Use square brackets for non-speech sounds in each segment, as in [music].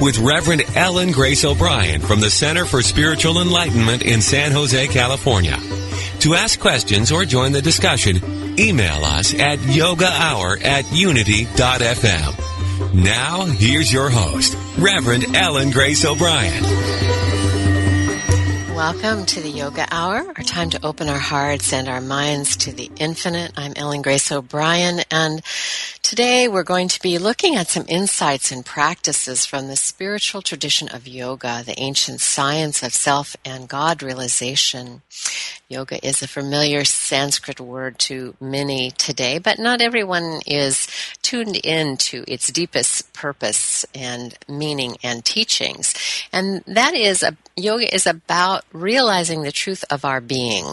with Reverend Ellen Grace O'Brien from the Center for Spiritual Enlightenment in San Jose, California. To ask questions or join the discussion, email us at yogahour at unity.fm. Now, here's your host, Reverend Ellen Grace O'Brien. Welcome to the Yoga Hour, our time to open our hearts and our minds to the infinite. I'm Ellen Grace O'Brien, and today we're going to be looking at some insights and practices from the spiritual tradition of yoga, the ancient science of self and God realization. Yoga is a familiar Sanskrit word to many today, but not everyone is tuned in to its deepest purpose and meaning and teachings. And that is a, yoga is about realizing the truth of our being,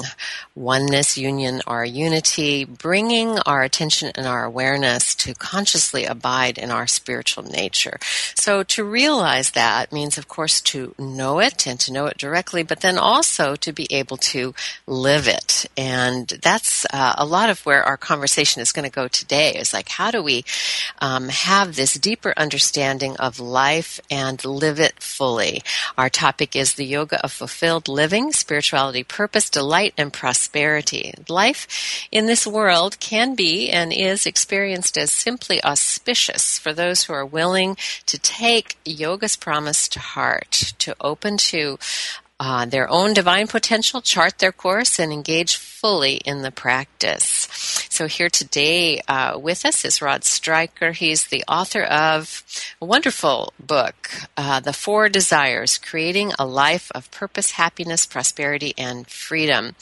oneness, union, our unity, bringing our attention and our awareness to consciously abide in our spiritual nature. So to realize that means, of course, to know it and to know it directly, but then also to be able to live it. And that's uh, a lot of where our conversation is going to go today is like, how do we um, have this deeper understanding of life and live it fully? Our topic is the yoga of fulfilled living, spirituality, purpose, delight, and prosperity. Life in this world can be and is experienced as simply auspicious for those who are willing to take yoga's promise to heart, to open to uh, their own divine potential, chart their course, and engage fully in the practice. So here today uh, with us is Rod Stryker. He's the author of a wonderful book, uh, The Four Desires: Creating a Life of Purpose, Happiness, Prosperity, and Freedom.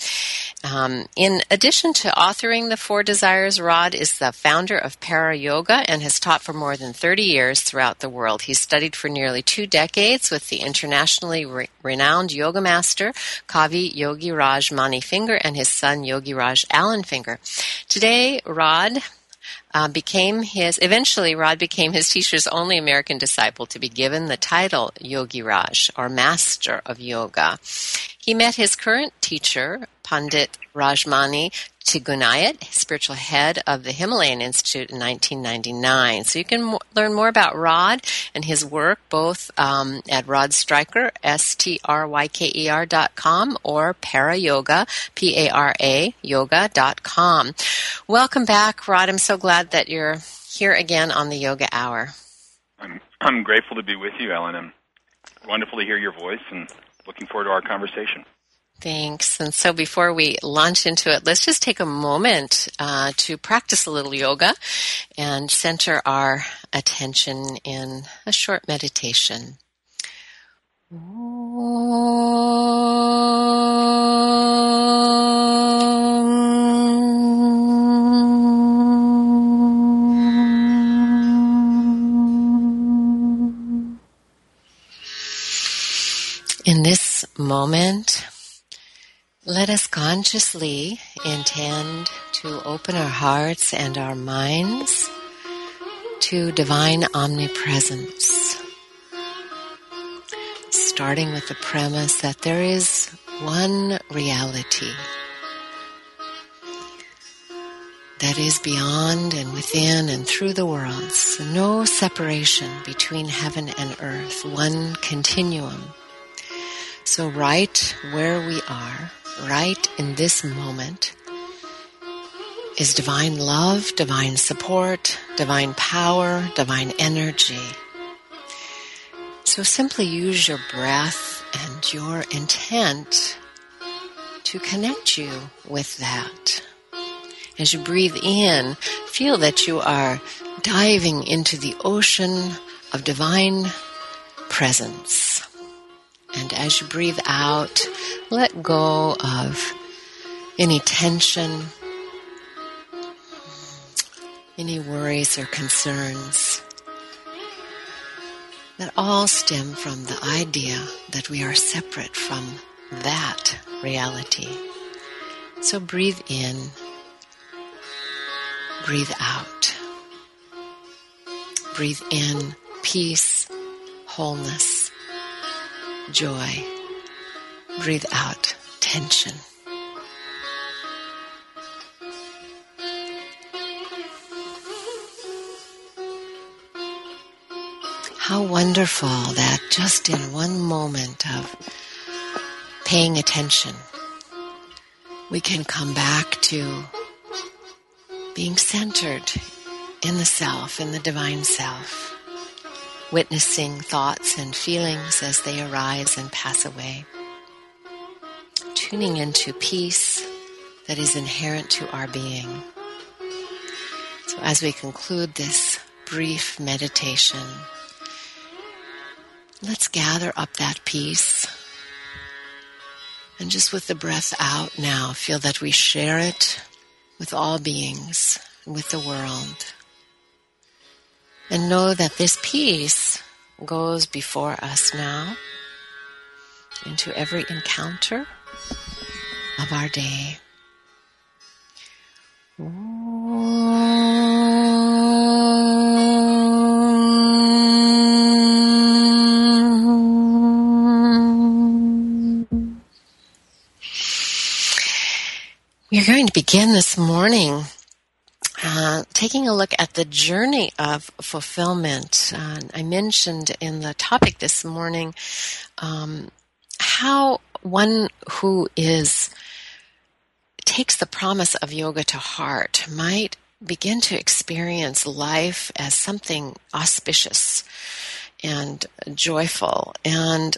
Um, in addition to authoring The Four Desires, Rod is the founder of Para Yoga and has taught for more than 30 years throughout the world. He's studied for nearly two decades with the internationally re- renowned yoga master Kavi Yogi Raj Mani Finger and his son Yogi Raj Alan Finger. Today, Rod uh, became his, eventually Rod became his teacher's only American disciple to be given the title Yogi Raj, or Master of Yoga. He met his current teacher, Pandit Rajmani Tigunait, spiritual head of the Himalayan Institute in 1999. So you can learn more about Rod and his work both um, at Rod Stryker, S-T-R-Y-K-E-R dot com or Para Yoga, P-A-R-A yoga dot com. Welcome back, Rod. I'm so glad that you're here again on the Yoga Hour. I'm, I'm grateful to be with you, Ellen, and wonderful to hear your voice and looking forward to our conversation. Thanks. And so before we launch into it, let's just take a moment uh, to practice a little yoga and center our attention in a short meditation. In this moment, let us consciously intend to open our hearts and our minds to divine omnipresence. Starting with the premise that there is one reality, that is beyond and within and through the worlds. No separation between heaven and earth, one continuum. So right where we are, right in this moment, is divine love, divine support, divine power, divine energy. So simply use your breath and your intent to connect you with that. As you breathe in, feel that you are diving into the ocean of divine presence. And as you breathe out, let go of any tension, any worries or concerns that all stem from the idea that we are separate from that reality. So breathe in breathe out. Breathe in peace, wholeness, joy. Breathe out tension. How wonderful that just in one moment of paying attention, we can come back to being centered in the self, in the divine self, witnessing thoughts and feelings as they arise and pass away, tuning into peace that is inherent to our being. So as we conclude this brief meditation, let's gather up that peace. And just with the breath out now, feel that we share it with all beings, with the world. And know that this peace goes before us now into every encounter of our day. We're going to begin this morning uh, taking a look at the journey of fulfillment. Uh, I mentioned in the topic this morning um, how one who is takes the promise of yoga to heart might begin to experience life as something auspicious and joyful and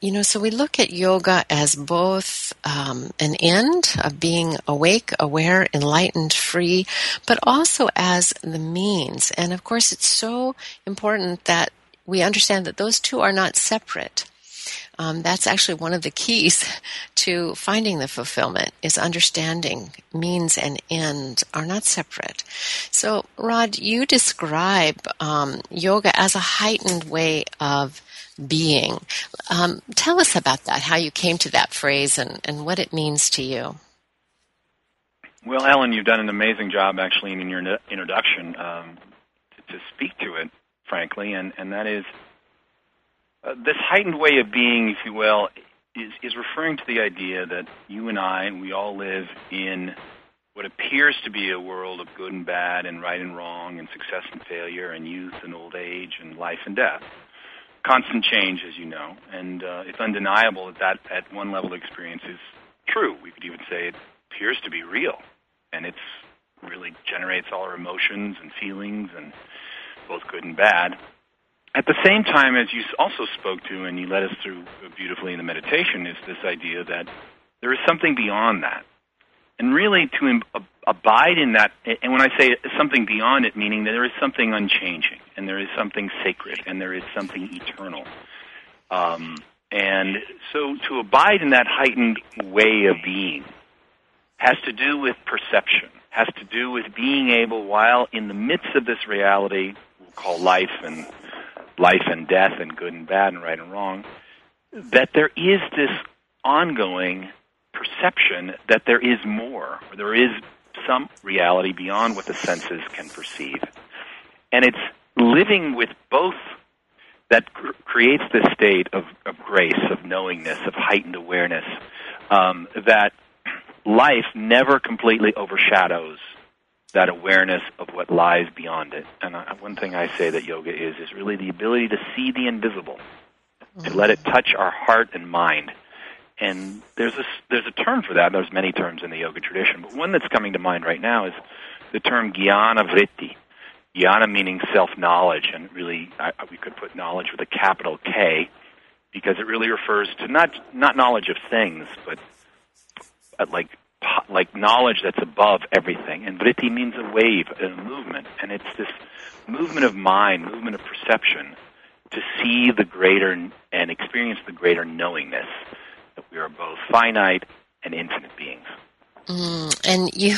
you know, so we look at yoga as both um, an end of being awake, aware, enlightened, free, but also as the means. And of course, it's so important that we understand that those two are not separate. Um, that's actually one of the keys [laughs] to finding the fulfillment is understanding means and end are not separate. So, Rod, you describe um, yoga as a heightened way of being. Um, tell us about that, how you came to that phrase and, and what it means to you. Well, Ellen, you've done an amazing job actually in your introduction um, to, to, speak to it, frankly, and, and that is uh, this heightened way of being, if you will, is, is referring to the idea that you and I, we all live in what appears to be a world of good and bad and right and wrong and success and failure and youth and old age and life and death constant change, as you know, and uh, it's undeniable that that at one level of experience is true. We could even say it appears to be real, and it's really generates all our emotions and feelings, and both good and bad. At the same time, as you also spoke to, and you led us through beautifully in the meditation, is this idea that there is something beyond that, and really to abide in that. And when I say something beyond it, meaning that there is something unchanging, and there is something sacred, and there is something eternal. Um, and so to abide in that heightened way of being has to do with perception, has to do with being able, while in the midst of this reality we'll call life and life and death and good and bad and right and wrong, that there is this ongoing perception that there is more, or there is some reality beyond what the senses can perceive. And it's living with both that cr- creates this state of, of, grace, of knowingness, of heightened awareness, um, that life never completely overshadows that awareness of what lies beyond it. And I, one thing I say that yoga is is really the ability to see the invisible, to let it touch our heart and mind. And there's a there's a term for that. There's many terms in the yoga tradition, but one that's coming to mind right now is the term jnana vritti. Jnana meaning self knowledge, and really I, we could put knowledge with a capital K, because it really refers to not not knowledge of things, but uh, like like knowledge that's above everything. And vritti means a wave, a movement, and it's this movement of mind, movement of perception, to see the greater and experience the greater knowingness that we are both finite and infinite beings. Mm, and you,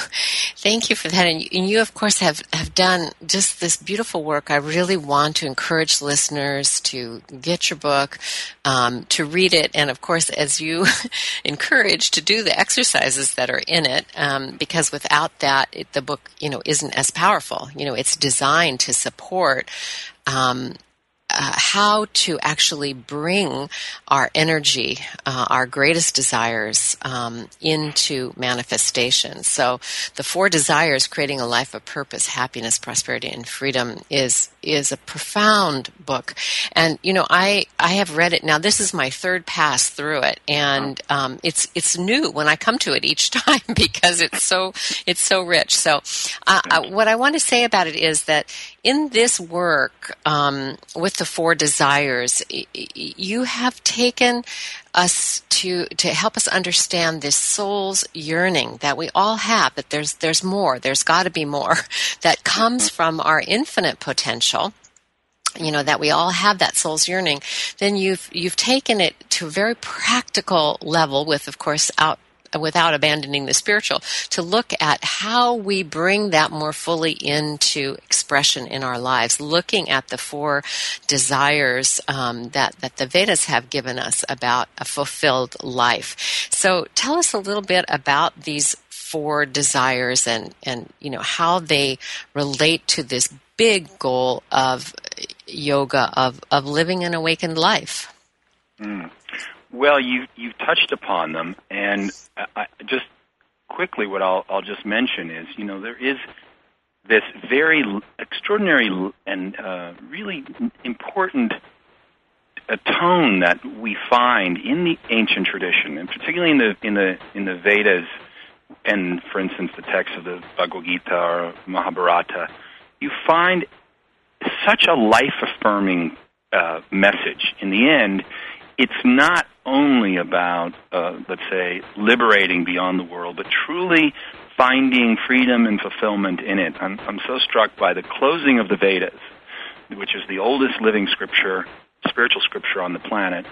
thank you for that. And you, and you, of course, have, have done just this beautiful work. I really want to encourage listeners to get your book, um, to read it, and of course, as you [laughs] encourage, to do the exercises that are in it, um, because without that, it, the book, you know, isn't as powerful. You know, it's designed to support um, uh, how to actually bring our energy, uh, our greatest desires, um, into manifestation. So, the four desires, creating a life of purpose, happiness, prosperity, and freedom, is is a profound book. And you know, I I have read it now. This is my third pass through it, and um, it's it's new when I come to it each [laughs] time because it's so it's so rich. So, uh, uh what I want to say about it is that in this work um, with the four desires, you have taken us to to help us understand this soul's yearning that we all have. That there's there's more. There's got to be more [laughs] that comes from our infinite potential you know that we all have that soul's yearning then you've you've taken it to a very practical level with of course out without abandoning the spiritual, to look at how we bring that more fully into expression in our lives, looking at the four desires um, that that the Vedas have given us about a fulfilled life. So, tell us a little bit about these four desires and and you know how they relate to this big goal of yoga of of living an awakened life. Mm. Well, you you touched upon them, and I, just quickly, what I'll I'll just mention is, you know, there is this very extraordinary and uh, really important a tone that we find in the ancient tradition, and particularly in the in the in the Vedas, and for instance, the texts of the Bhagavad Gita or Mahabharata, you find such a life affirming uh, message. In the end, it's not only about, uh, let's say, liberating beyond the world, but truly finding freedom and fulfillment in it. I'm, I'm so struck by the closing of the Vedas, which is the oldest living scripture, spiritual scripture on the planet.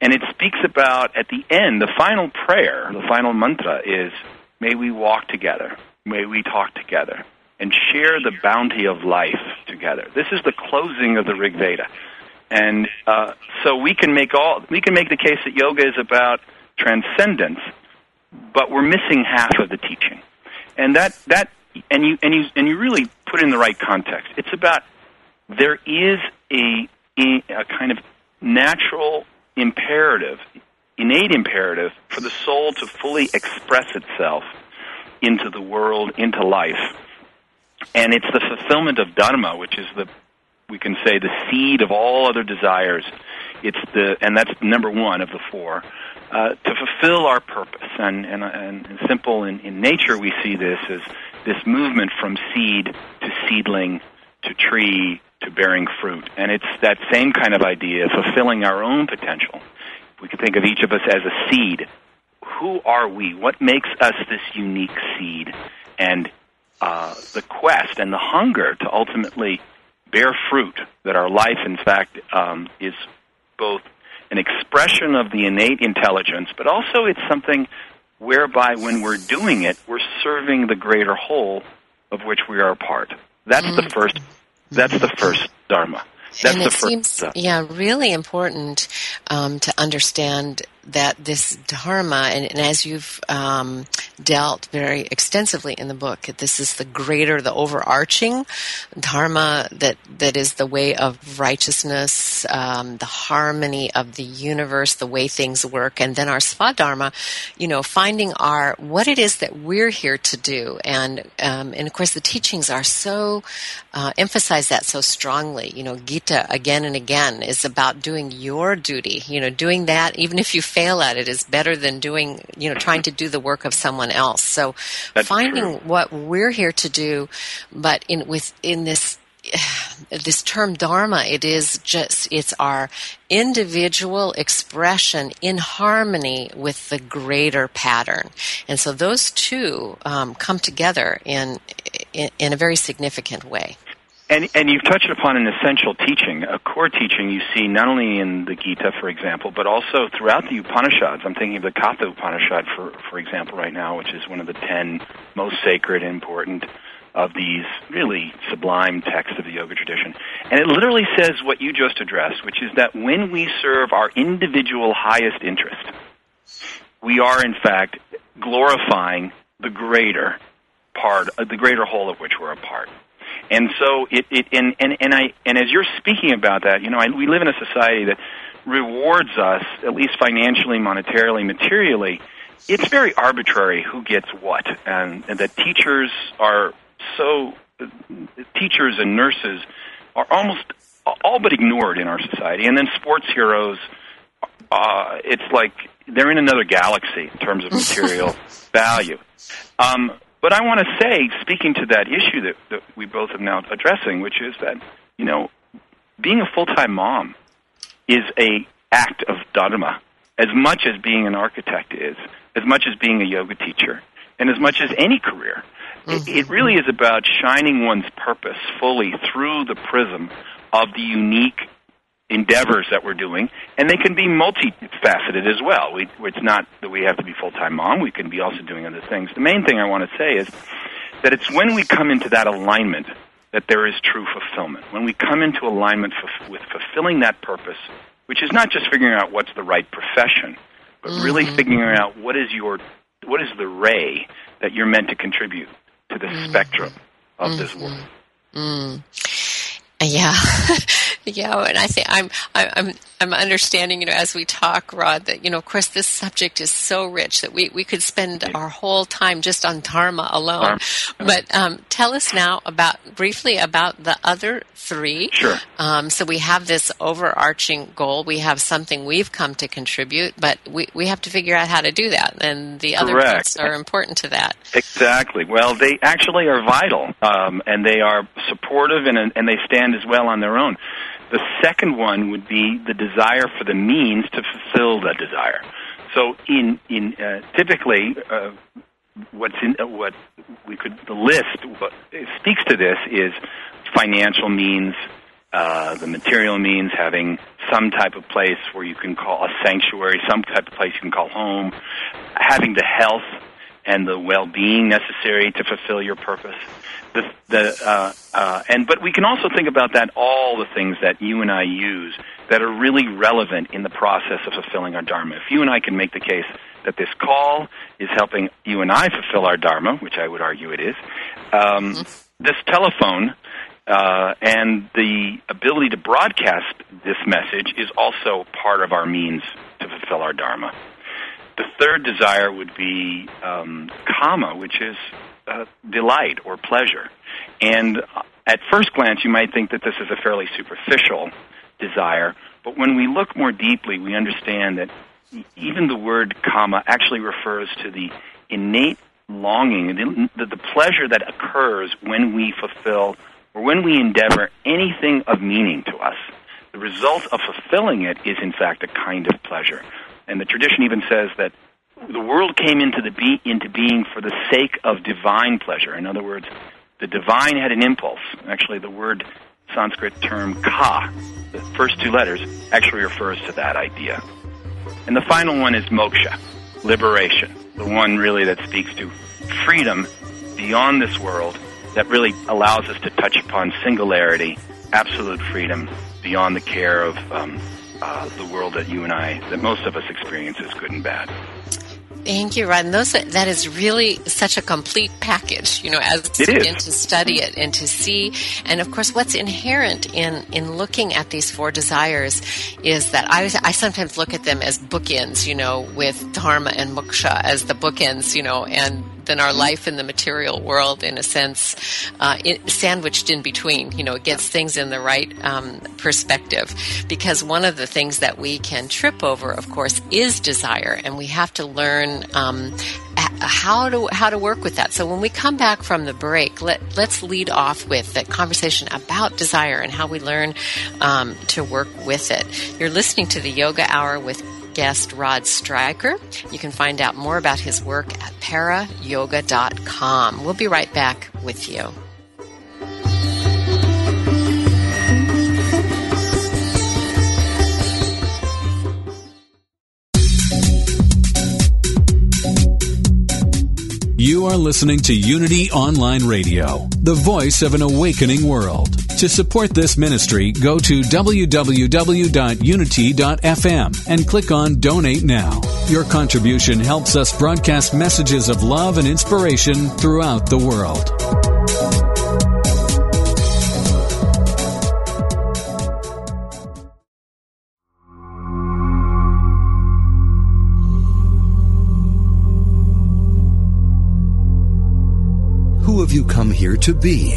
And it speaks about, at the end, the final prayer, the final mantra is, may we walk together, may we talk together, and share the bounty of life together. This is the closing of the Rig Veda. And uh, so we can make all we can make the case that yoga is about transcendence, but we're missing half of the teaching. And that that and you and you and you really put in the right context. It's about there is a a kind of natural imperative, innate imperative for the soul to fully express itself into the world, into life. And it's the fulfillment of dharma, which is the we can say the seed of all other desires. It's the and that's number one of the four. Uh, to fulfill our purpose, and and, and simple in, in nature, we see this as this movement from seed to seedling to tree to bearing fruit, and it's that same kind of idea, fulfilling our own potential. We can think of each of us as a seed. Who are we? What makes us this unique seed? And uh, the quest and the hunger to ultimately bear fruit, that our life, in fact, um, is both an expression of the innate intelligence, but also it's something whereby when we're doing it, we're serving the greater whole of which we are a part. That's mm-hmm. the first. That's the first dharma. That's and it seems, yeah, really important um, to understand that this dharma, and, and as you've um, dealt very extensively in the book, this is the greater, the overarching dharma that that is the way of righteousness, um, the harmony of the universe, the way things work, and then our svadharma, you know, finding our what it is that we're here to do, and um, and of course the teachings are so uh, emphasize that so strongly. You know, Gita again and again is about doing your duty. You know, doing that even if you fail at it is better than doing you know trying to do the work of someone else. So That's finding true. what we're here to do, but in with in this [sighs] this term dharma it is just it's our individual expression in harmony with the greater pattern and so those two um, come together in, in in a very significant way And, and you've touched upon an essential teaching, a core teaching you see not only in the Gita, for example, but also throughout the Upanishads. I'm thinking of the Katha Upanishad, for, for example, right now, which is one of the ten most sacred and important of these really sublime texts of the yoga tradition. And it literally says what you just addressed, which is that when we serve our individual highest interest, we are in fact glorifying the greater part, the greater whole of which we're a part. And so it, it and, and, and I and as you're speaking about that, you know, I, we live in a society that rewards us, at least financially, monetarily, materially. It's very arbitrary who gets what, and, and that teachers are so teachers and nurses are almost all but ignored in our society, and then sports heroes. Uh, it's like they're in another galaxy in terms of [laughs] material value. Um, but I want to say, speaking to that issue that, that we both are now addressing, which is that you know, being a full time mom is a act of dharma as much as being an architect is, as much as being a yoga teacher, and as much as any career. It, mm-hmm. it really is about shining one's purpose fully through the prism of the unique endeavors that we're doing, and they can be multifaceted as well. We, it's not that we have to be full time mom; we can be also doing other things. The main thing I want to say is that it's when we come into that alignment that there is true fulfillment. When we come into alignment f- with fulfilling that purpose, which is not just figuring out what's the right profession, but really mm-hmm. figuring out what is your what is the ray that you're meant to contribute to the mm-hmm. spectrum of this mm-hmm. world. Mm. Yeah, [laughs] yeah, and I think I'm I'm I'm understanding, you know, as we talk, Rod, that you know, of course, this subject is so rich that we we could spend our whole time just on dharma alone. But um, tell us now about briefly about the other three. Sure. Um, so we have this overarching goal. We have something we've come to contribute, but we we have to figure out how to do that, and the other Correct. are important to that. Exactly. Well, they actually are vital, um, and they are supportive, and and they stand as well on their own. The second one would be the desire for the means to fulfill that desire. So, in in uh, typically, uh, what's in uh, what we could the list what speaks to this is financial means, uh, the material means, having some type of place where you can call a sanctuary, some type of place you can call home, having the health and the well-being necessary to fulfill your purpose. The, the uh, uh, and but we can also think about that all the things that you and I use that are really relevant in the process of fulfilling our dharma. If you and I can make the case that this call is helping you and I fulfill our dharma, which I would argue it is, um, this telephone uh, and the ability to broadcast this message is also part of our means to fulfill our dharma. The third desire would be um, kama, which is uh, delight or pleasure. And at first glance, you might think that this is a fairly superficial desire, but when we look more deeply, we understand that even the word kama actually refers to the innate longing, the, the pleasure that occurs when we fulfill or when we endeavor anything of meaning to us. The result of fulfilling it is, in fact, a kind of pleasure. And the tradition even says that the world came into, the be- into being for the sake of divine pleasure. In other words, the divine had an impulse. Actually, the word Sanskrit term ka, the first two letters, actually refers to that idea. And the final one is moksha, liberation, the one really that speaks to freedom beyond this world that really allows us to touch upon singularity, absolute freedom beyond the care of um, uh, the world that you and I, that most of us experience is good and bad. Thank you, Rod. And those, that is really such a complete package, you know, as it begin to study it and to see. And of course, what's inherent in, in looking at these four desires is that I, I sometimes look at them as bookends, you know, with dharma and moksha as the bookends, you know, and than our life in the material world in a sense, uh, sandwiched in between. You know, it gets things in the right um, perspective. Because one of the things that we can trip over, of course, is desire, and we have to learn um, how to how to work with that. So when we come back from the break, let let's lead off with the conversation about desire and how we learn um, to work with it. You're listening to the Yoga Hour with guest Rod Stryker. You can find out more about his work at parayoga.com. We'll be right back with you. You are listening to Unity Online Radio, the voice of an awakening world. To support this ministry, go to www.unity.fm and click on Donate Now. Your contribution helps us broadcast messages of love and inspiration throughout the world. To be?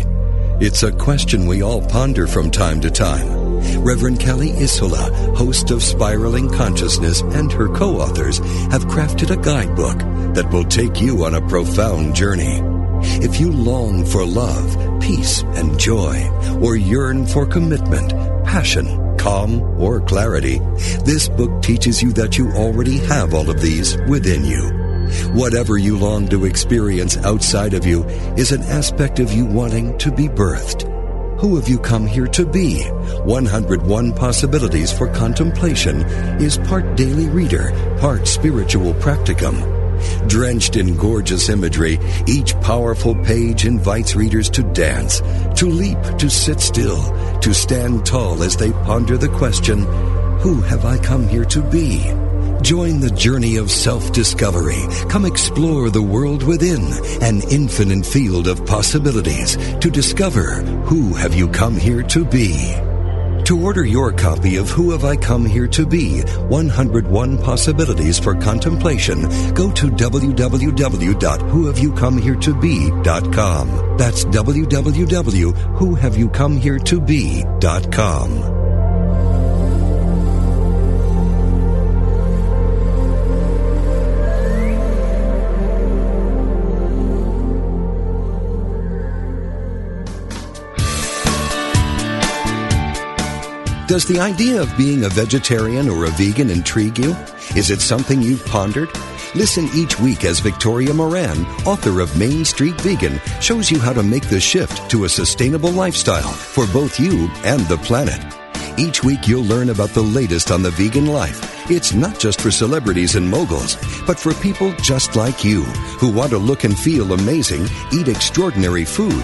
It's a question we all ponder from time to time. Reverend Kelly Isola, host of Spiraling Consciousness, and her co-authors have crafted a guidebook that will take you on a profound journey. If you long for love, peace, and joy, or yearn for commitment, passion, calm, or clarity, this book teaches you that you already have all of these within you. Whatever you long to experience outside of you is an aspect of you wanting to be birthed. Who have you come here to be? 101 Possibilities for Contemplation is part daily reader, part spiritual practicum. Drenched in gorgeous imagery, each powerful page invites readers to dance, to leap, to sit still, to stand tall as they ponder the question, Who have I come here to be? Join the journey of self-discovery. Come explore the world within, an infinite field of possibilities to discover who have you come here to be. To order your copy of Who Have I Come Here to Be? 101 Possibilities for Contemplation, go to www.whohaveyoucomeheretobe.com. That's www.whohaveyoucomeheretobe.com. Does the idea of being a vegetarian or a vegan intrigue you? Is it something you've pondered? Listen each week as Victoria Moran, author of Main Street Vegan, shows you how to make the shift to a sustainable lifestyle for both you and the planet. Each week you'll learn about the latest on the vegan life. It's not just for celebrities and moguls, but for people just like you who want to look and feel amazing, eat extraordinary food,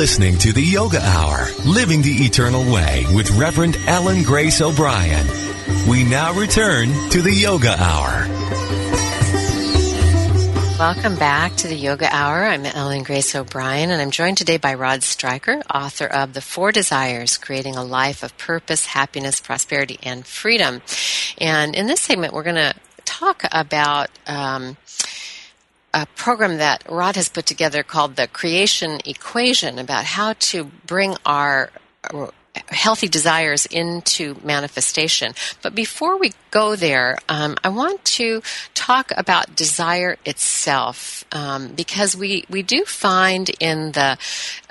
Listening to the Yoga Hour, Living the Eternal Way with Reverend Ellen Grace O'Brien. We now return to the Yoga Hour. Welcome back to the Yoga Hour. I'm Ellen Grace O'Brien, and I'm joined today by Rod Stryker, author of The Four Desires Creating a Life of Purpose, Happiness, Prosperity, and Freedom. And in this segment, we're going to talk about. Um, a program that Rod has put together called the Creation Equation about how to bring our healthy desires into manifestation. But before we go there, um, I want to talk about desire itself um, because we, we do find in the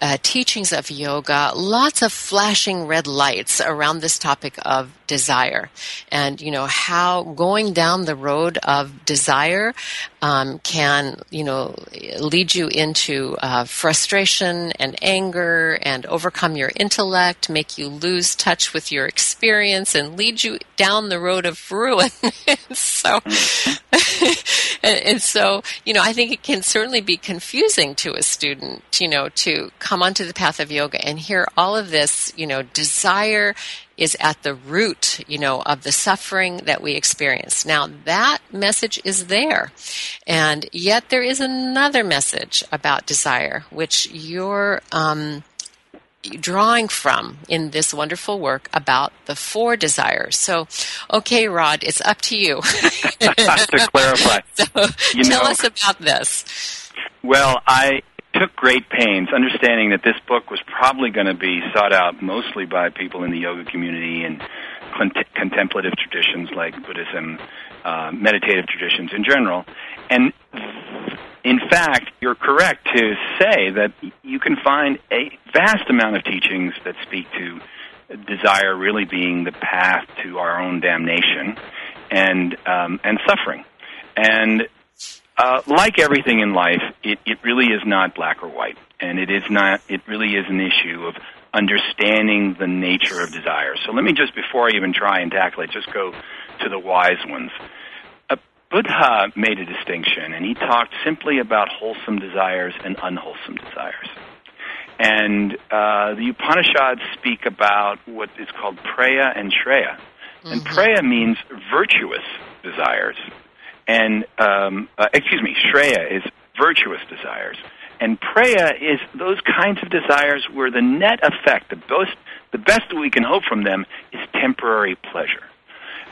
uh, teachings of yoga lots of flashing red lights around this topic of desire and you know how going down the road of desire um, can you know lead you into uh, frustration and anger and overcome your intellect make you lose touch with your experience and lead you down the road of ruin [laughs] so [laughs] and, and so you know i think it can certainly be confusing to a student you know to come onto the path of yoga and hear all of this you know desire is at the root, you know, of the suffering that we experience. Now that message is there. And yet there is another message about desire, which you're, um, drawing from in this wonderful work about the four desires. So, okay, Rod, it's up to you. [laughs] to clarify. [laughs] So, you tell know, us about this. Well, I took great pains, understanding that this book was probably going to be sought out mostly by people in the yoga community and contemplative traditions like Buddhism, uh, meditative traditions in general. And in fact, you're correct to say that you can find a vast amount of teachings that speak to desire really being the path to our own damnation and um, and suffering. And uh, like everything in life, it, it really is not black or white, and it is not. It really is an issue of understanding the nature of desire. So let me just, before I even try and tackle it, just go to the wise ones. Buddha made a distinction, and he talked simply about wholesome desires and unwholesome desires. And uh, the Upanishads speak about what is called preya and shreya. Mm-hmm. And preya means virtuous desires, and um, uh, excuse me, Shreya is virtuous desires, and Preya is those kinds of desires where the net effect, the best, the best that we can hope from them, is temporary pleasure.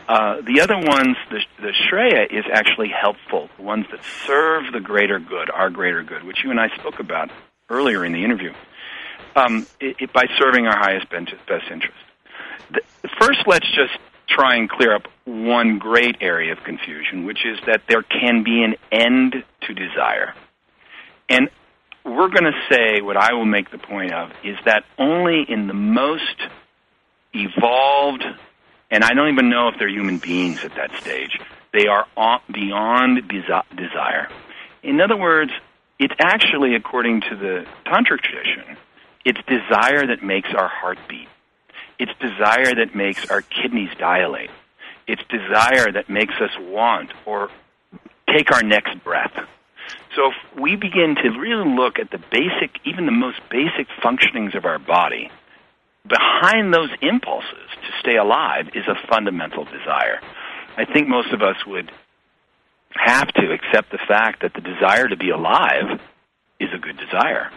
Uh, the other ones, the, the Shreya, is actually helpful, the ones that serve the greater good, our greater good, which you and I spoke about earlier in the interview, um, it, it, by serving our highest best interest. The, first, let's just try and clear up one great area of confusion, which is that there can be an end to desire. And we're going to say, what I will make the point of, is that only in the most evolved, and I don't even know if they're human beings at that stage, they are beyond desire. In other words, it's actually, according to the tantric tradition, it's desire that makes our heart beat. It's desire that makes our kidneys dilate. It's desire that makes us want or take our next breath. So if we begin to really look at the basic, even the most basic functionings of our body, behind those impulses to stay alive is a fundamental desire. I think most of us would have to accept the fact that the desire to be alive is a good desire.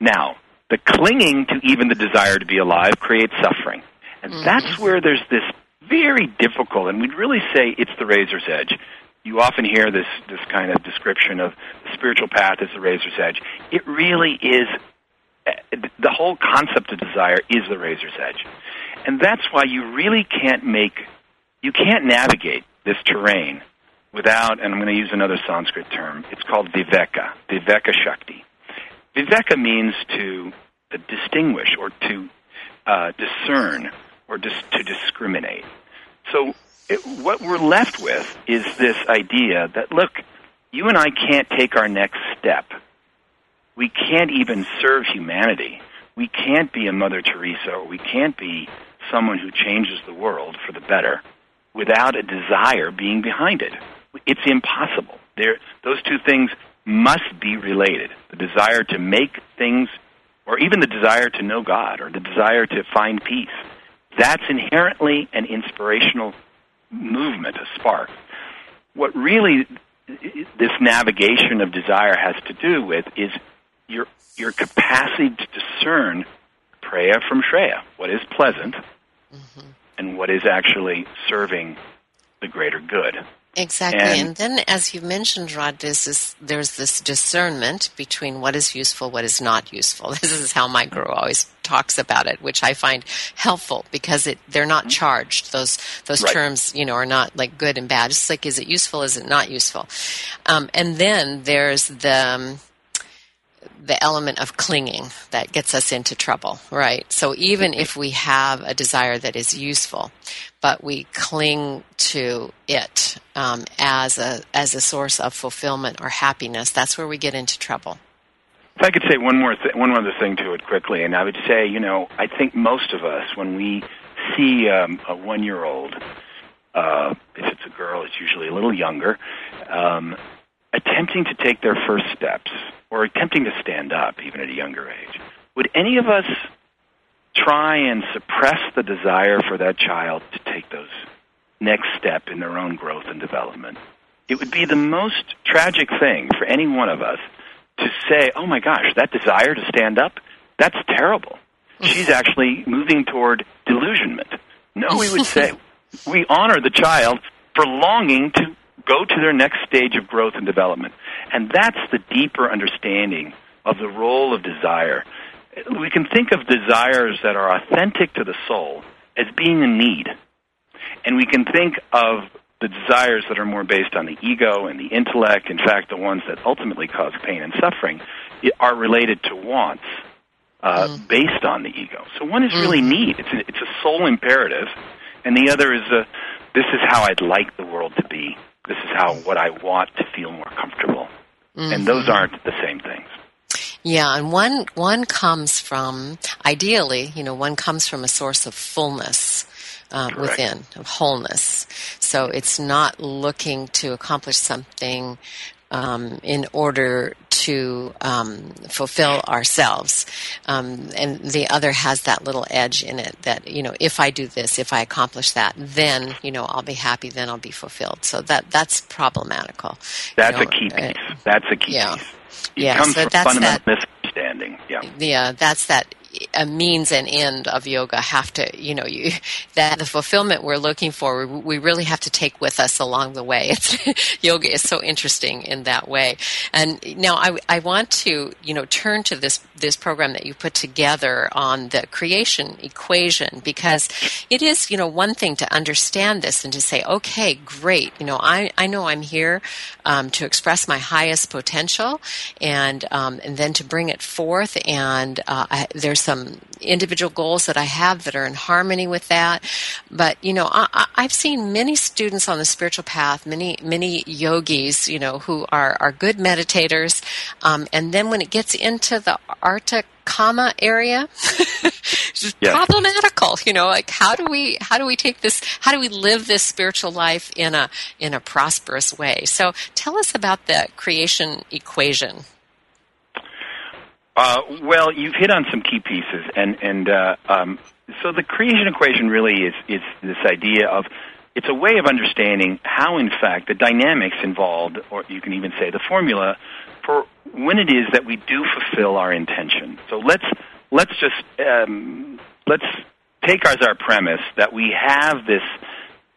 Now, the clinging to even the desire to be alive creates suffering. And mm-hmm. that's where there's this very difficult, and we'd really say it's the razor's edge. You often hear this, this kind of description of the spiritual path as the razor's edge. It really is, the whole concept of desire is the razor's edge. And that's why you really can't make, you can't navigate this terrain without, and I'm going to use another Sanskrit term, it's called viveka, viveka shakti. Viveka means to distinguish or to uh, discern or dis- to discriminate. So it, what we're left with is this idea that, look, you and I can't take our next step. We can't even serve humanity. We can't be a Mother Teresa or we can't be someone who changes the world for the better without a desire being behind it. It's impossible. There, those two things must be related. The desire to make things, or even the desire to know God, or the desire to find peace. That's inherently an inspirational movement, a spark. What really this navigation of desire has to do with is your your capacity to discern preya from shreya, what is pleasant, mm-hmm. and what is actually serving the greater good. Exactly. And, and, then, as you mentioned, Rod, there's this, there's this discernment between what is useful, what is not useful. [laughs] This is how my guru always talks about it, which I find helpful because it, they're not mm-hmm. charged. Those, those right. terms, you know, are not like good and bad. It's like, is it useful? Is it not useful? Um, and then there's the, um, the element of clinging that gets us into trouble, right? So even if we have a desire that is useful, but we cling to it um, as a as a source of fulfillment or happiness, that's where we get into trouble. If I could say one more th- one other thing to it quickly, and I would say, you know, I think most of us when we see um, a one year old, uh, if it's a girl, it's usually a little younger, um, attempting to take their first steps or attempting to stand up even at a younger age, would any of us try and suppress the desire for that child to take those next step in their own growth and development? It would be the most tragic thing for any one of us to say, "Oh my gosh, that desire to stand up, that's terrible." She's [laughs] actually moving toward delusionment. No, we would say [laughs] we honor the child for longing to go to their next stage of growth and development. And that's the deeper understanding of the role of desire. We can think of desires that are authentic to the soul as being a need. And we can think of the desires that are more based on the ego and the intellect, in fact, the ones that ultimately cause pain and suffering, are related to wants uh, mm. based on the ego. So one is really mm. need. It's a, it's a soul imperative, and the other is a this is how I'd like the world to be this is how what I want to feel more comfortable. Mm-hmm. And those aren't the same things. Yeah, and one one comes from ideally, you know, one comes from a source of fullness. Uh, within of wholeness, so it's not looking to accomplish something um, in order to um, fulfill ourselves. Um, and the other has that little edge in it that, you know, if I do this, if I accomplish that, then, you know, I'll be happy, then I'll be fulfilled. So that that's problematical. That's you know, a key piece. Uh, that's a key yeah. piece. It yeah, so that's fundamental that, misunderstanding. Yeah. Yeah, that's that a means and end of yoga have to, you know, you, [laughs] that the fulfillment we're looking for, we really have to take with us along the way. [laughs] Yoga is so interesting in that way. And now I, I want to, you know, turn to this, this program that you put together on the creation equation because it is, you know, one thing to understand this and to say, okay, great. You know, I, I know I'm here, um, to express my highest potential and, um, and then to bring it forth and, uh, I, there's individual goals that I have that are in harmony with that. But you know, I, have seen many students on the spiritual path, many many yogis, you know, who are are good meditators, um, and then when it gets into the artha kama area [laughs] it's yes. problematical you know like how do we how do we take this how do we live this spiritual life in a in a prosperous way so tell us about the creation equation uh, well, you've hit on some key pieces, and and uh, um, so the creation equation really is is this idea of it's a way of understanding how, in fact, the dynamics involved, or you can even say the formula for when it is that we do fulfill our intention. So let's let's just um, let's take as our premise that we have this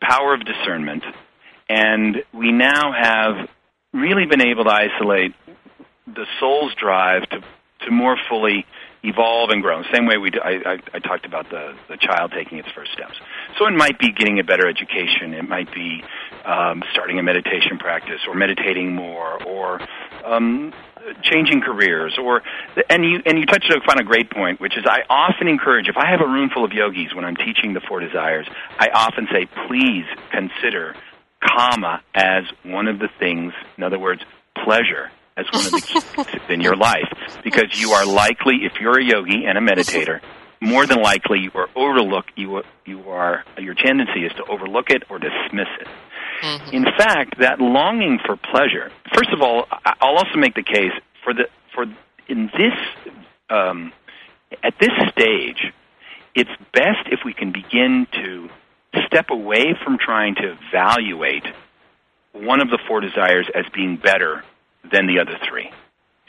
power of discernment, and we now have really been able to isolate the soul's drive to to more fully evolve and grow. Same way we do, I, I, I talked about the, the child taking its first steps. So it might be getting a better education. It might be um, starting a meditation practice, or meditating more, or um, changing careers. Or and you and you touched upon a great point, which is I often encourage if I have a room full of yogis when I'm teaching the four desires, I often say, please consider kama as one of the things. In other words, pleasure as one of the keys [laughs] in your life because you are likely, if you're a yogi and a meditator, more than likely you are overlook you you are your tendency is to overlook it or dismiss it. Mm-hmm. In fact, that longing for pleasure. First of all, I'll also make the case for the for in this um, at this stage, it's best if we can begin to step away from trying to evaluate one of the four desires as being better than the other 3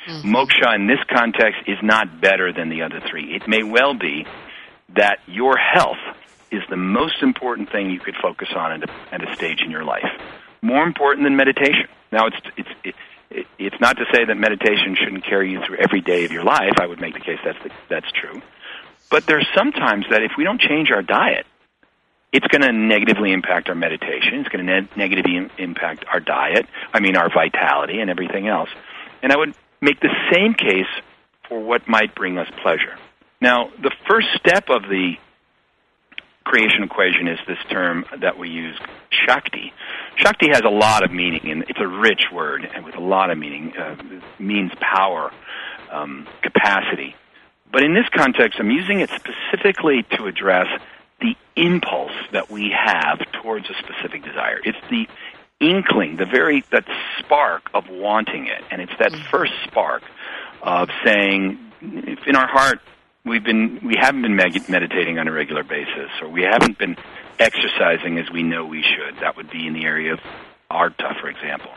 mm-hmm. Moksha in this context is not better than the other three. It may well be that your health is the most important thing you could focus on at a, at a stage in your life. more important than meditation. Now, it's it's it, it, it's not to say that meditation shouldn't carry you through every day of your life. I would make the case that's the, that's true. But there's sometimes that if we don't change our diet, it's going to negatively impact our meditation. It's going to ne- negatively Im- impact our diet. I mean, our vitality and everything else. And I would make the same case for what might bring us pleasure. Now, the first step of the creation equation is this term that we use, Shakti. Shakti has a lot of meaning, and it's a rich word and with a lot of meaning. Uh, means power, um, capacity. But in this context, I'm using it specifically to address the impulse that we have towards a specific desire. It's the inkling, the very that spark of wanting it, and it's that mm-hmm. first spark of saying, if in our heart we've been we haven't been meditating on a regular basis, or we haven't been exercising as we know we should. That would be in the area of artha, for example,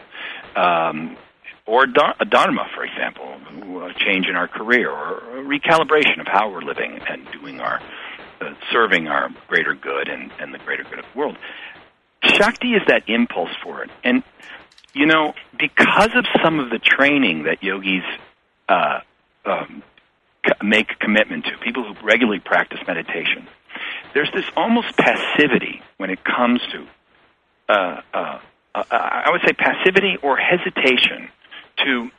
um, or a dharma, for example, a change in our career, or a recalibration of how we're living and doing our serving our greater good and, and the greater good of the world. Shakti is that impulse for it, and you know because of some of the training that yogis uh, um, make commitment to, people who regularly practice meditation, there's this almost passivity when it comes to, uh, uh, uh, I would say passivity or hesitation to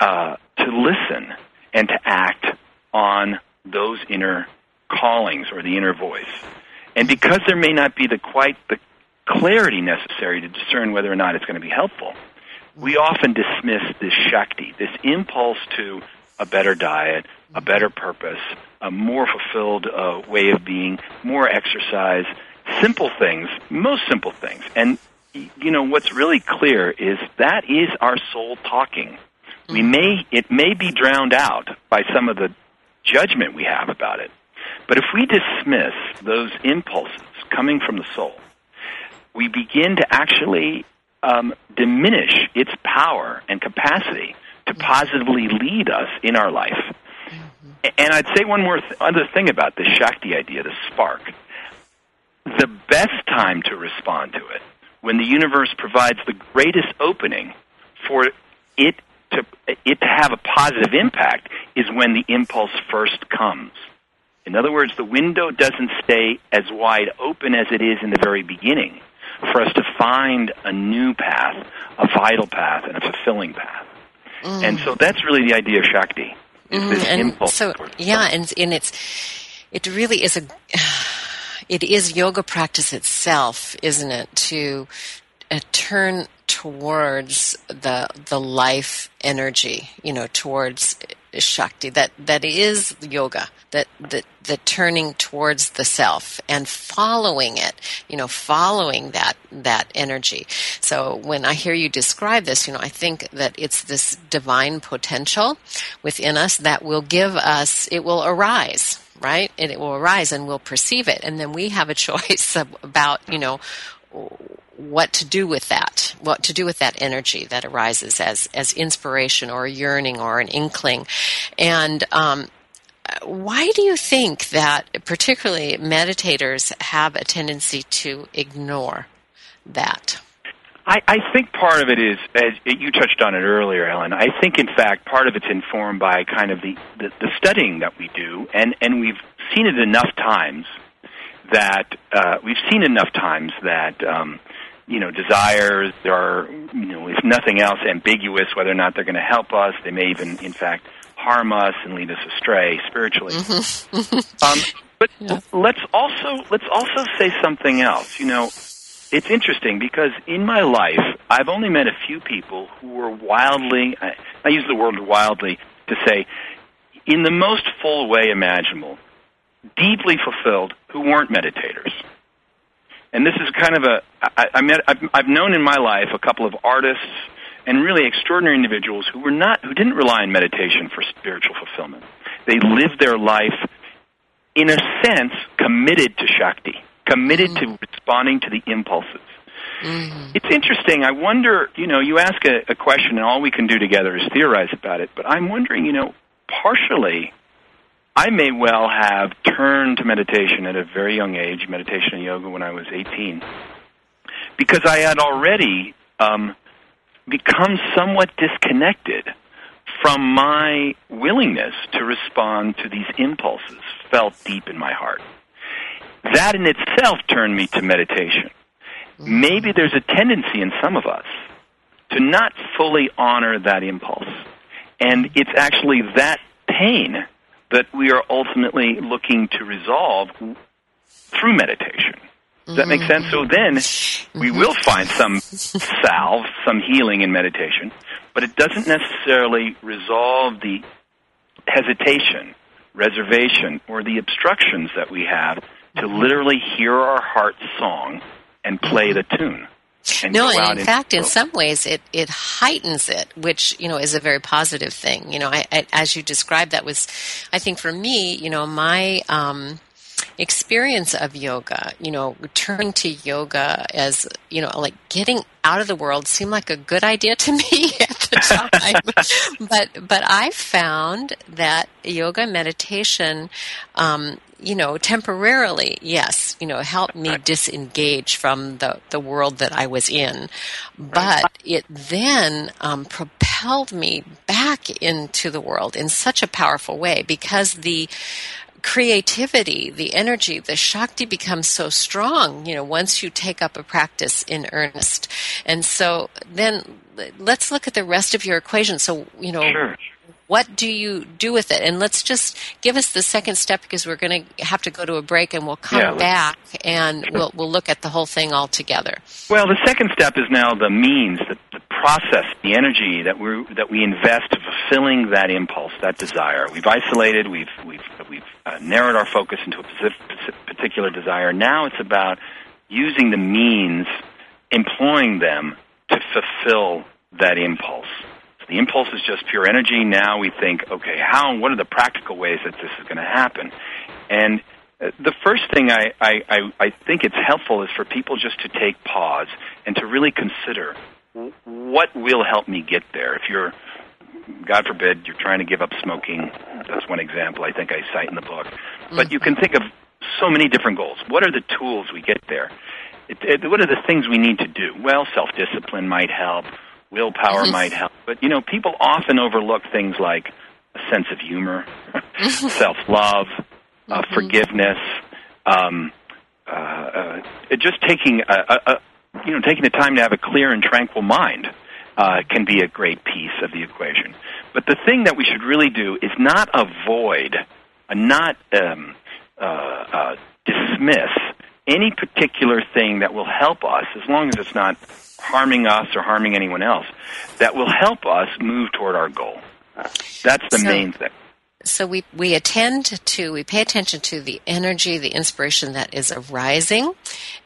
uh, to listen and to act on those inner callings or the inner voice. And because there may not be the quite the clarity necessary to discern whether or not it's going to be helpful, we often dismiss this shakti, this impulse to a better diet, a better purpose, a more fulfilled uh, way of being, more exercise, simple things, most simple things. And you know what's really clear is that is our soul talking. We mm-hmm. may it may be drowned out by some of the judgment we have about it. But if we dismiss those impulses coming from the soul, we begin to actually um, diminish its power and capacity to positively lead us in our life. Mm-hmm. And I'd say one more th- other thing about this Shakti idea, the spark. The best time to respond to it, when the universe provides the greatest opening for it to it to have a positive impact, is when the impulse first comes. In other words, the window doesn't stay as wide open as it is in the very beginning for us to find a new path, a vital path, and a fulfilling path. Mm. And so that's really the idea of Shakti. Mm, and so, yeah, and, and it's, it really is a, it is yoga practice itself, isn't it, to uh, turn towards the the life energy, you know, towards shakti that that is yoga that that the turning towards the self and following it you know following that that energy. So when i hear you describe this you know i think that it's this divine potential within us that will give us it will arise right? And it will arise and we'll perceive it. And then we have a [laughs] choice about you know what to do with that, what to do with that energy that arises as as inspiration or a yearning or an inkling, and um, why do you think that particularly meditators have a tendency to ignore that? I, I think part of it is, as you touched on it earlier, Ellen. I think, in fact, part of it's informed by kind of the, the, the studying that we do, and, and we've seen it enough times that uh, we've seen enough times that um, you know, desires There are, you know, if nothing else, ambiguous whether or not they're going to help us. They may even, in fact, harm us and lead us astray spiritually. Mm-hmm. [laughs] um, but yeah. let's also let's also say something else. You know, it's interesting because in my life, I've only met a few people who were wildly. I, I use the word wildly to say, in the most full way imaginable, deeply fulfilled, who weren't meditators and this is kind of a I, I met I've, I've known in my life a couple of artists and really extraordinary individuals who were not who didn't rely on meditation for spiritual fulfillment. They lived their life in a sense committed to Shakti, committed mm-hmm. to responding to the impulses. Mm-hmm. It's interesting. I wonder, you know, you ask a, a question and all we can do together is theorize about it, but I'm wondering, you know, partially I may well have turned to meditation at a very young age, meditation and yoga when I was 18, because I had already um, becomes somewhat disconnected from my willingness to respond to these impulses felt deep in my heart. That in itself turned me to meditation. Maybe there's a tendency in some of us to not fully honor that impulse. And it's actually that pain that we are ultimately looking to resolve through meditation. Does that make sense? So then we mm-hmm. will find some salve, some healing in meditation, but it doesn't necessarily resolve the hesitation, reservation, or the obstructions that we have to mm-hmm. literally hear our heart's song and play the tune. No, and in fact, in some ways, it it heightens it, which you know is a very positive thing. You know, I, I, as you described, that was, I think, for me, you know, my um, experience of yoga. You know, turning to yoga as you know, like getting out of the world seemed like a good idea to [laughs] me at the time, [laughs] but but I found that yoga meditation. Um, you know, temporarily, yes, you know, helped me disengage from the, the world that I was in. But it then um, propelled me back into the world in such a powerful way because the creativity, the energy, the Shakti becomes so strong, you know, once you take up a practice in earnest. And so then let's look at the rest of your equation. So, you know, Sure. what do you do with it? And let's just give us the second step because we're going to have to go to a break and we'll come Yeah, back and we'll, we'll look at the whole thing all together. Well, the second step is now the means, the, the process, the energy that we that we invest fulfilling that impulse, that desire. We've isolated, we've we've we've uh, narrowed our focus into a particular desire. Now it's about using the means, employing them to fulfill that impulse. So the impulse is just pure energy. Now we think, okay, how? And what are the practical ways that this is going to happen? And uh, the first thing I, I, I, I think it's helpful is for people just to take pause and to really consider what will help me get there. If you're, God forbid, you're trying to give up smoking, that's one example I think I cite in the book. But you can think of so many different goals. What are the tools we get there? It, it, what are the things we need to do? Well, self discipline might help, willpower might help, but you know, people often overlook things like a sense of humor, [laughs] self love, uh, forgiveness, um, uh, uh, just taking a, a, a, you know taking the time to have a clear and tranquil mind uh, can be a great piece of the equation. But the thing that we should really do is not avoid, uh, not um, uh, uh, dismiss any particular thing that will help us, as long as it's not harming us or harming anyone else, that will help us move toward our goal. That's the So- main thing. So we, we attend to, we pay attention to the energy, the inspiration that is arising,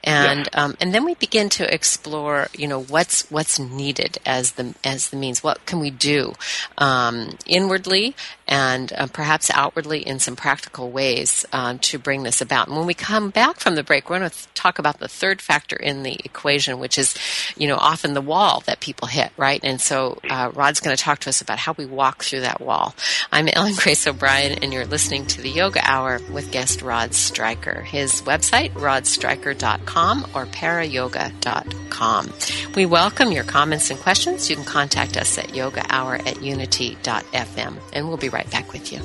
and um, and then we begin to explore, you know, what's what's needed as the as the means. What can we do um, inwardly and uh, perhaps outwardly in some practical ways um, to bring this about. And when we come back from the break, we're going to talk about the third factor in the equation, which is, you know, often the wall that people hit, right? And so uh, Rod's going to talk to us about how we walk through that wall. I'm Ellen Grace O'Brien, and you're listening to the Yoga Hour with guest Rod Stryker. His website, rodstryker.com or parayoga.com. We welcome your comments and questions. You can contact us at yogahour at unity.fm, and we'll be right back with you.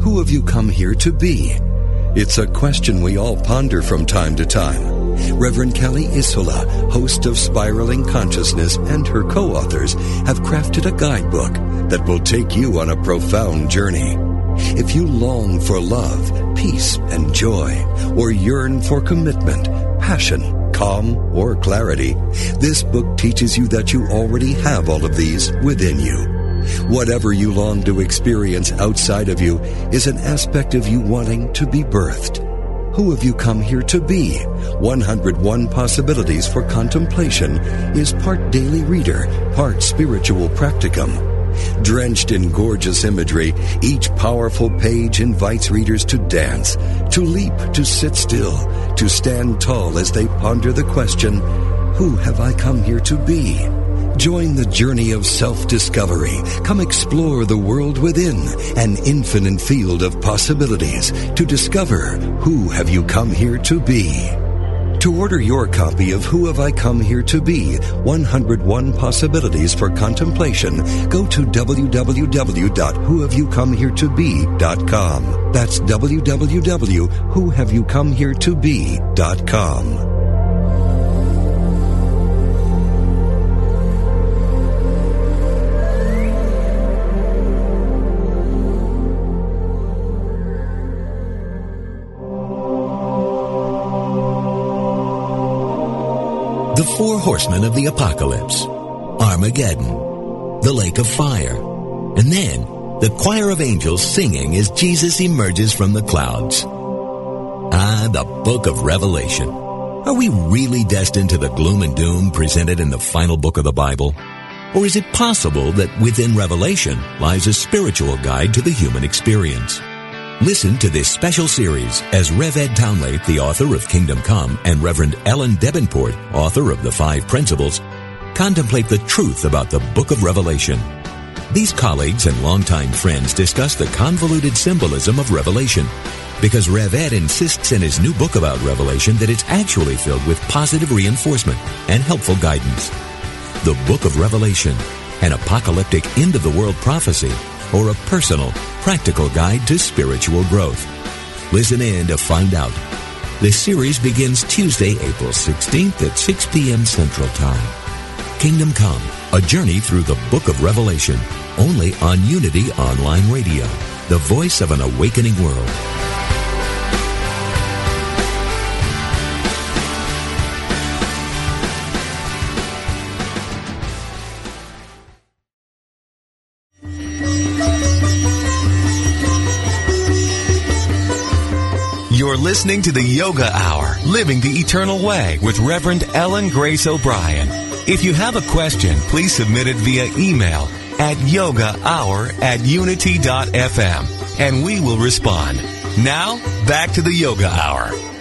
Who have you come here to be? It's a question we all ponder from time to time. Reverend Kelly Isola, host of Spiraling Consciousness, and her co-authors have crafted a guidebook that will take you on a profound journey. If you long for love, peace, and joy, or yearn for commitment, passion, calm, or clarity, this book teaches you that you already have all of these within you. Whatever you long to experience outside of you is an aspect of you wanting to be birthed. Who have you come here to be? 101 Possibilities for Contemplation is part daily reader, part spiritual practicum. Drenched in gorgeous imagery, each powerful page invites readers to dance, to leap, to sit still, to stand tall as they ponder the question, Who have I come here to be? Join the journey of self-discovery. Come explore the world within, an infinite field of possibilities to discover who have you come here to be. To order your copy of Who Have I Come Here to Be 101 Possibilities for Contemplation, go to www.whohaveyoucomeheretobe.com. That's www.whohaveyoucomeheretobe.com. Four horsemen of the apocalypse. Armageddon. The lake of fire. And then the choir of angels singing as Jesus emerges from the clouds. Ah, the book of Revelation. Are we really destined to the gloom and doom presented in the final book of the Bible? Or is it possible that within Revelation lies a spiritual guide to the human experience? Listen to this special series as Rev Ed Townley, the author of Kingdom Come, and Reverend Ellen Debenport, author of The Five Principles, contemplate the truth about the book of Revelation. These colleagues and longtime friends discuss the convoluted symbolism of Revelation because Rev Ed insists in his new book about Revelation that it's actually filled with positive reinforcement and helpful guidance. The book of Revelation, an apocalyptic end of the world prophecy, or a personal, practical guide to spiritual growth. Listen in to find out. This series begins Tuesday, April 16th at 6 p.m. Central Time. Kingdom Come, a journey through the book of Revelation, only on Unity Online Radio, the voice of an awakening world. Listening to the Yoga Hour, Living the Eternal Way with Reverend Ellen Grace O'Brien. If you have a question, please submit it via email at yogahour at unity.fm and we will respond. Now, back to the Yoga Hour.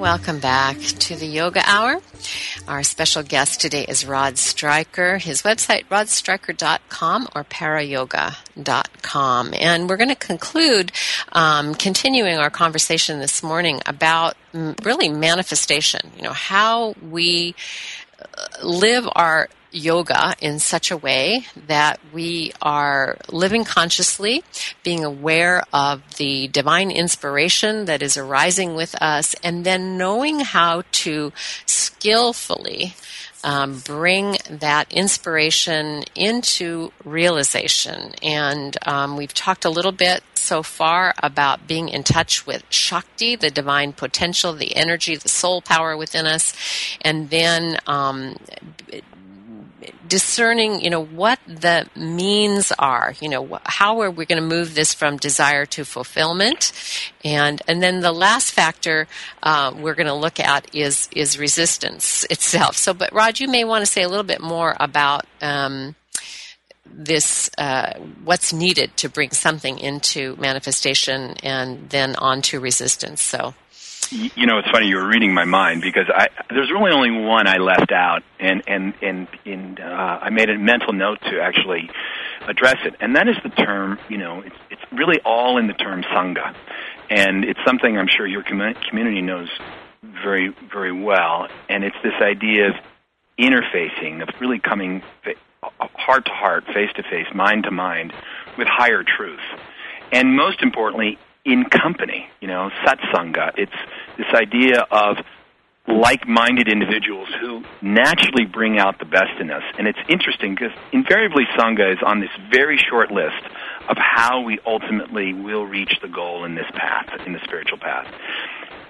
Welcome back to the Yoga Hour. Our special guest today is Rod Stryker. His website, rodstryker.com or parayoga.com. And we're going to conclude, um, continuing our conversation this morning about mm, really manifestation, you know, how we uh, live our yoga in such a way that we are living consciously, being aware of the divine inspiration that is arising with us, and then knowing how to skillfully um, bring that inspiration into realization. And um, we've talked a little bit so far about being in touch with Shakti, the divine potential, the energy, the soul power within us, and then um, discerning, you know, what the means are. You know, how are we going to move this from desire to fulfillment? And and then the last factor uh, we're going to look at is is resistance itself. So, but Rod, you may want to say a little bit more about. Um, this uh, what's needed to bring something into manifestation and then onto resistance so you know, it's funny you were reading my mind because I there's really only one I left out, and and and in uh, I made a mental note to actually address it, and that is the term. You know, it's it's really all in the term sangha, and it's something I'm sure your com- community knows very very well, and it's this idea of interfacing, of really coming heart to heart, face to face, mind to mind, with higher truth, and most importantly, in company. You know, satsanga. It's this idea of like-minded individuals who naturally bring out the best in us. And it's interesting because invariably sangha is on this very short list of how we ultimately will reach the goal in this path, in the spiritual path.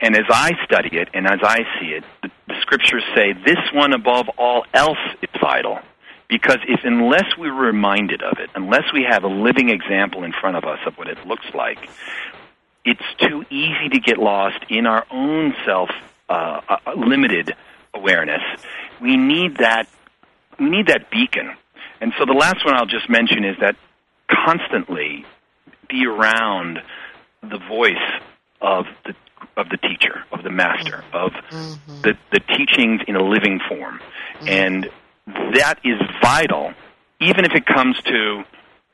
And as I study it and as I see it, the, the scriptures say this one above all else is vital. Because if unless we're reminded of it, unless we have a living example in front of us of what it looks like, it's too easy to get lost in our own self uh, uh, limited awareness. We need that. We need that beacon. And so the last one I'll just mention is that constantly be around the voice of the of the teacher, of the master, of mm-hmm. the, the teachings in a living form. Mm-hmm. And that is vital, even if it comes to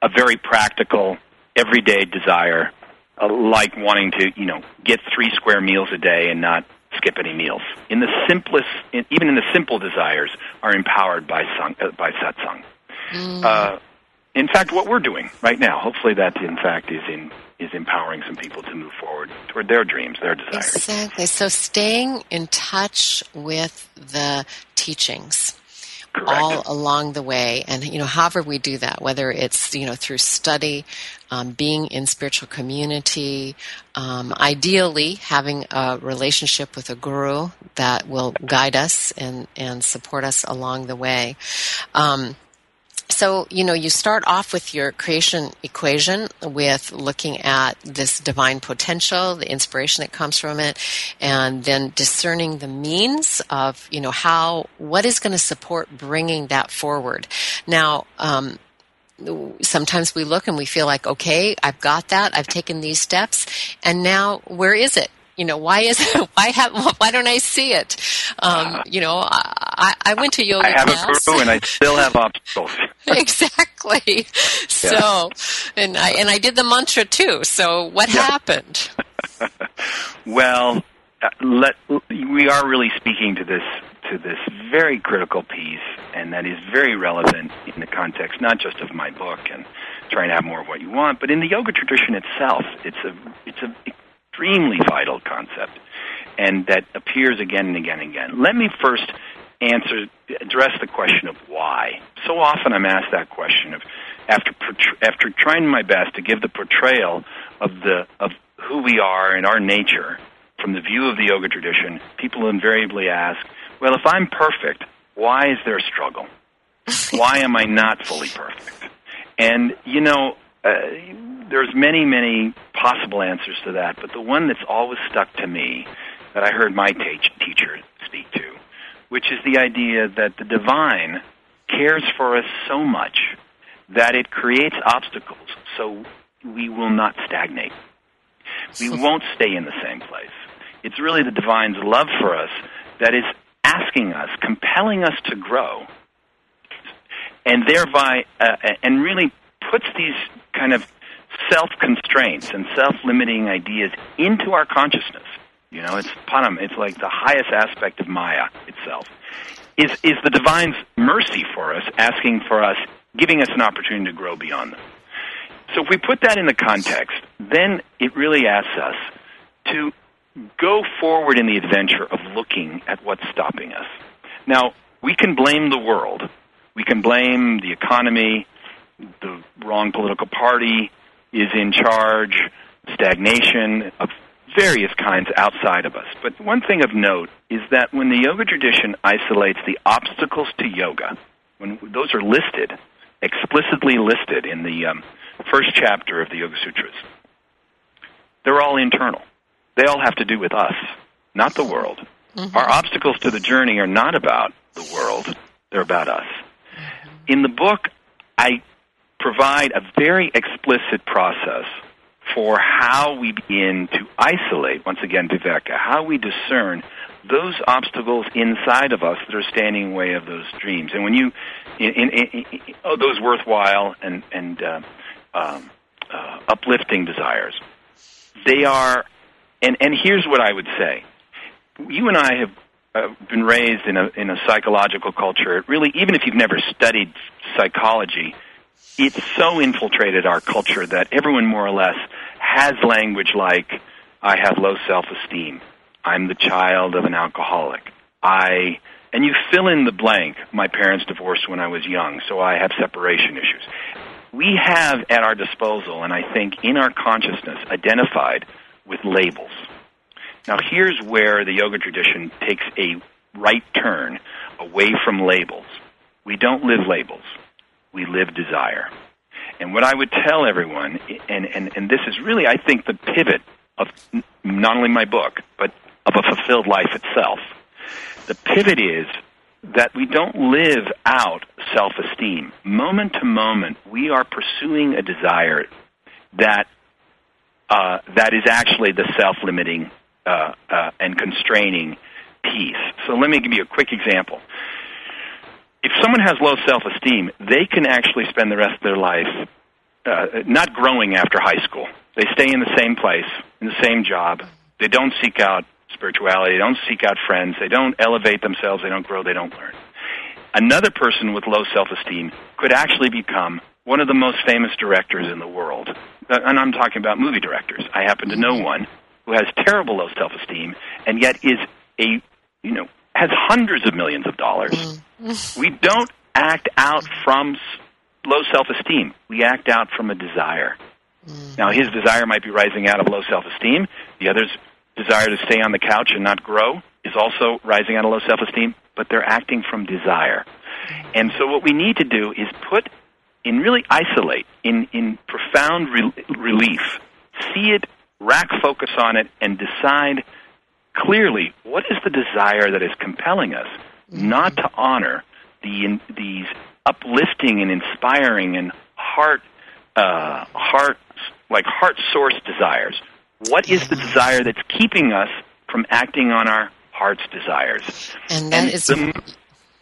a very practical, everyday desire, uh, like wanting to, you know, get three square meals a day and not skip any meals. In the simplest, in, even in the simple desires, are empowered by sang, uh, by satsang. Mm. Uh, in fact, what we're doing right now, hopefully, that in fact is in is empowering some people to move forward toward their dreams, their desires. Exactly. So, staying in touch with the teachings Correct. all along the way. And, you know, however we do that, whether it's, you know, through study, um, being in spiritual community, um, ideally having a relationship with a guru that will guide us and, and support us along the way. Um, so, you know, you start off with your creation equation with looking at this divine potential, the inspiration that comes from it, and then discerning the means of, you know, how, what is going to support bringing that forward. Now, um, sometimes we look and we feel like, okay, I've got that, I've taken these steps, and now where is it? You know why is it, [laughs] why have why don't I see it? Um, you know, I, I went to yoga. I have class. a guru, and I still have [laughs] obstacles. [laughs] exactly. So, and I and I did the mantra too. So, what yeah. happened? well, uh, let we are really speaking to this to this very critical piece, and that is very relevant in the context not just of my book and trying to have more of what you want, but in the yoga tradition itself. It's a it's a extremely vital concept and that appears again and again and again. Let me first answer address the question of why. So often I'm asked that question of after after trying my best to give the portrayal of the of who we are and our nature from the view of the yoga tradition, people invariably ask, "Well, if I'm perfect, why is there a struggle? [laughs] why am I not fully perfect?" And you know, uh, there's many, many possible answers to that, but the one that's always stuck to me that I heard my te- teacher speak to, which is the idea that the divine cares for us so much that it creates obstacles so we will not stagnate. We won't stay in the same place. It's really the divine's love for us that is asking us, compelling us to grow, and thereby, uh, and really puts these kind of self constraints and self limiting ideas into our consciousness. You know, it's panam, it's like the highest aspect of Maya itself. Is, is the divine's mercy for us, asking for us, giving us an opportunity to grow beyond them. So if we put that in the context, then it really asks us to go forward in the adventure of looking at what's stopping us. Now, we can blame the world. We can blame the economy, the wrong political party, is in charge, stagnation of various kinds outside of us. But one thing of note is that when the yoga tradition isolates the obstacles to yoga, when those are listed, explicitly listed in the um, first chapter of the Yoga Sutras, they're all internal. They all have to do with us, not the world. Mm-hmm. Our obstacles to the journey are not about the world, they're about us. In the book, I provide a very explicit process for how we begin to isolate, once again, Viveka, how we discern those obstacles inside of us that are standing in the way of those dreams. And when you, in, in, in, oh, those worthwhile and, and uh, um, uh, uplifting desires, they are, and, and here's what I would say. You and I have uh, been raised in a, in a psychological culture, really, even if you've never studied psychology, it's so infiltrated our culture that everyone more or less has language like, I have low self esteem. I'm the child of an alcoholic. I, and you fill in the blank. My parents divorced when I was young, so I have separation issues. We have at our disposal, and I think in our consciousness, identified with labels. Now, here's where the yoga tradition takes a right turn away from labels. We don't live labels we live desire. And what I would tell everyone, and, and, and this is really, I think, the pivot of not only my book, but of a fulfilled life itself. The pivot is that we don't live out self esteem. Moment to moment, we are pursuing a desire that, uh, that is actually the self limiting uh, uh, and constraining piece. So let me give you a quick example if someone has low self-esteem, they can actually spend the rest of their life uh, not growing after high school. They stay in the same place, in the same job. They don't seek out spirituality. They don't seek out friends. They don't elevate themselves. They don't grow. They don't learn. Another person with low self-esteem could actually become one of the most famous directors in the world. Uh, and I'm talking about movie directors. I happen to know one who has terrible low self-esteem and yet is a, you know, has hundreds of millions of dollars. Mm. we don't act out from low self-esteem. We act out from a desire. Mm. Now, his desire might be rising out of low self-esteem. The other's desire to stay on the couch and not grow is also rising out of low self-esteem, but they're acting from desire. And so what we need to do is put in really isolate in in profound re- relief, see it, rack focus on it and decide clearly what is the desire that is compelling us mm-hmm. not to honor the these uplifting and inspiring and heart uh, heart like heart source desires. What is the desire that's keeping us from acting on our heart's desires? And that and is the,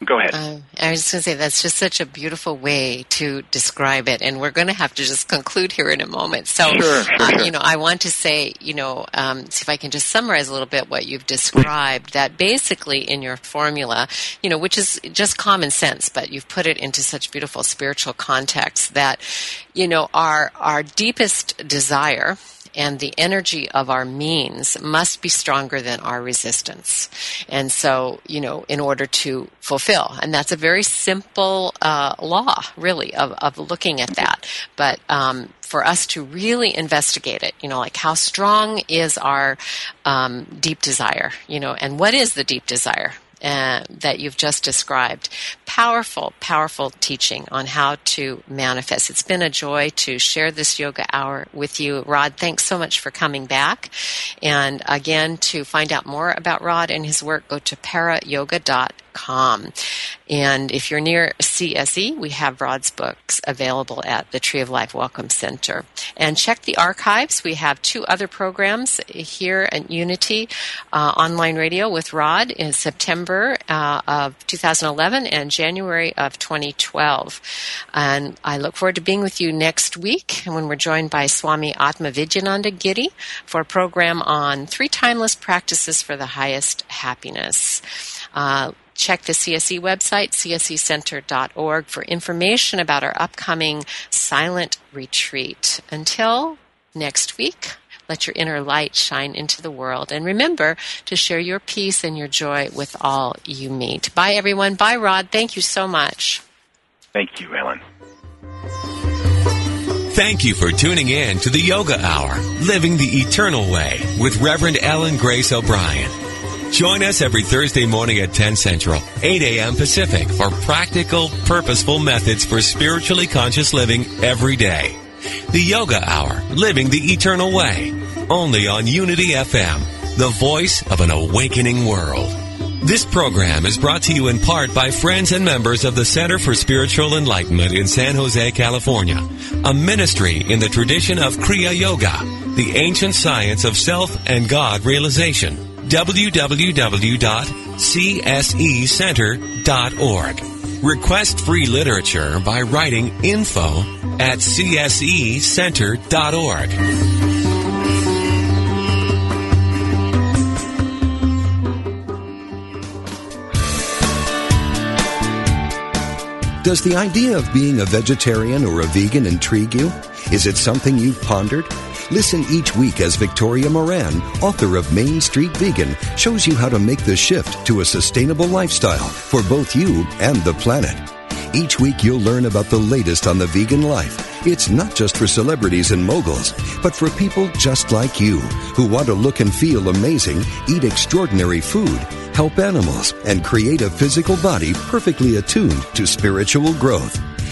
Go ahead. Uh, I was just going to say that's just such a beautiful way to describe it, and we're going to have to just conclude here in a moment. So, sure, sure, uh, sure. you know, I want to say, you know, um, see if I can just summarize a little bit what you've described. That basically in your formula, you know, which is just common sense, but you've put it into such beautiful spiritual context that, you know, our our deepest desire and the energy of our means must be stronger than our resistance. And so, you know, in order to fulfill, and that's a very simple uh, law, really, of, of looking at that. But um, for us to really investigate it, you know, like how strong is our um, deep desire, you know, and what is the deep desire? Uh, that you've just described. Powerful, powerful teaching on how to manifest. It's been a joy to share this yoga hour with you. Rod, thanks so much for coming back. And again, to find out more about Rod and his work, go to parayoga.com com. And if you're near CSE, we have Rod's books available at the Tree of Life Welcome Center. And check the archives. We have two other programs here at Unity uh, Online Radio with Rod in September uh, of 2011 and January of 2012. And I look forward to being with you next week when we're joined by Swami Atma Vidyananda Giri for a program on three timeless practices for the highest happiness. Uh, check the CSE website, csecenter.org, for information about our upcoming silent retreat. Until next week, let your inner light shine into the world. And remember to share your peace and your joy with all you meet. Bye, everyone. Bye, Rod. Thank you so much. Thank you, Ellen. Thank you for tuning in to the Yoga Hour, Living the Eternal Way with Reverend Ellen Grace O'Brien. Join us every Thursday morning at 10 Central, 8 a.m. Pacific for practical, purposeful methods for spiritually conscious living every day. The Yoga Hour, Living the Eternal Way. Only on Unity FM, the voice of an awakening world. This program is brought to you in part by friends and members of the Center for Spiritual Enlightenment in San Jose, California, a ministry in the tradition of Kriya Yoga, the ancient science of self and God realization www.csecenter.org. Request free literature by writing info at csecenter.org. Does the idea of being a vegetarian or a vegan intrigue you? Is it something you've pondered? Listen each week as Victoria Moran, author of Main Street Vegan, shows you how to make the shift to a sustainable lifestyle for both you and the planet. Each week you'll learn about the latest on the vegan life. It's not just for celebrities and moguls, but for people just like you who want to look and feel amazing, eat extraordinary food, help animals, and create a physical body perfectly attuned to spiritual growth.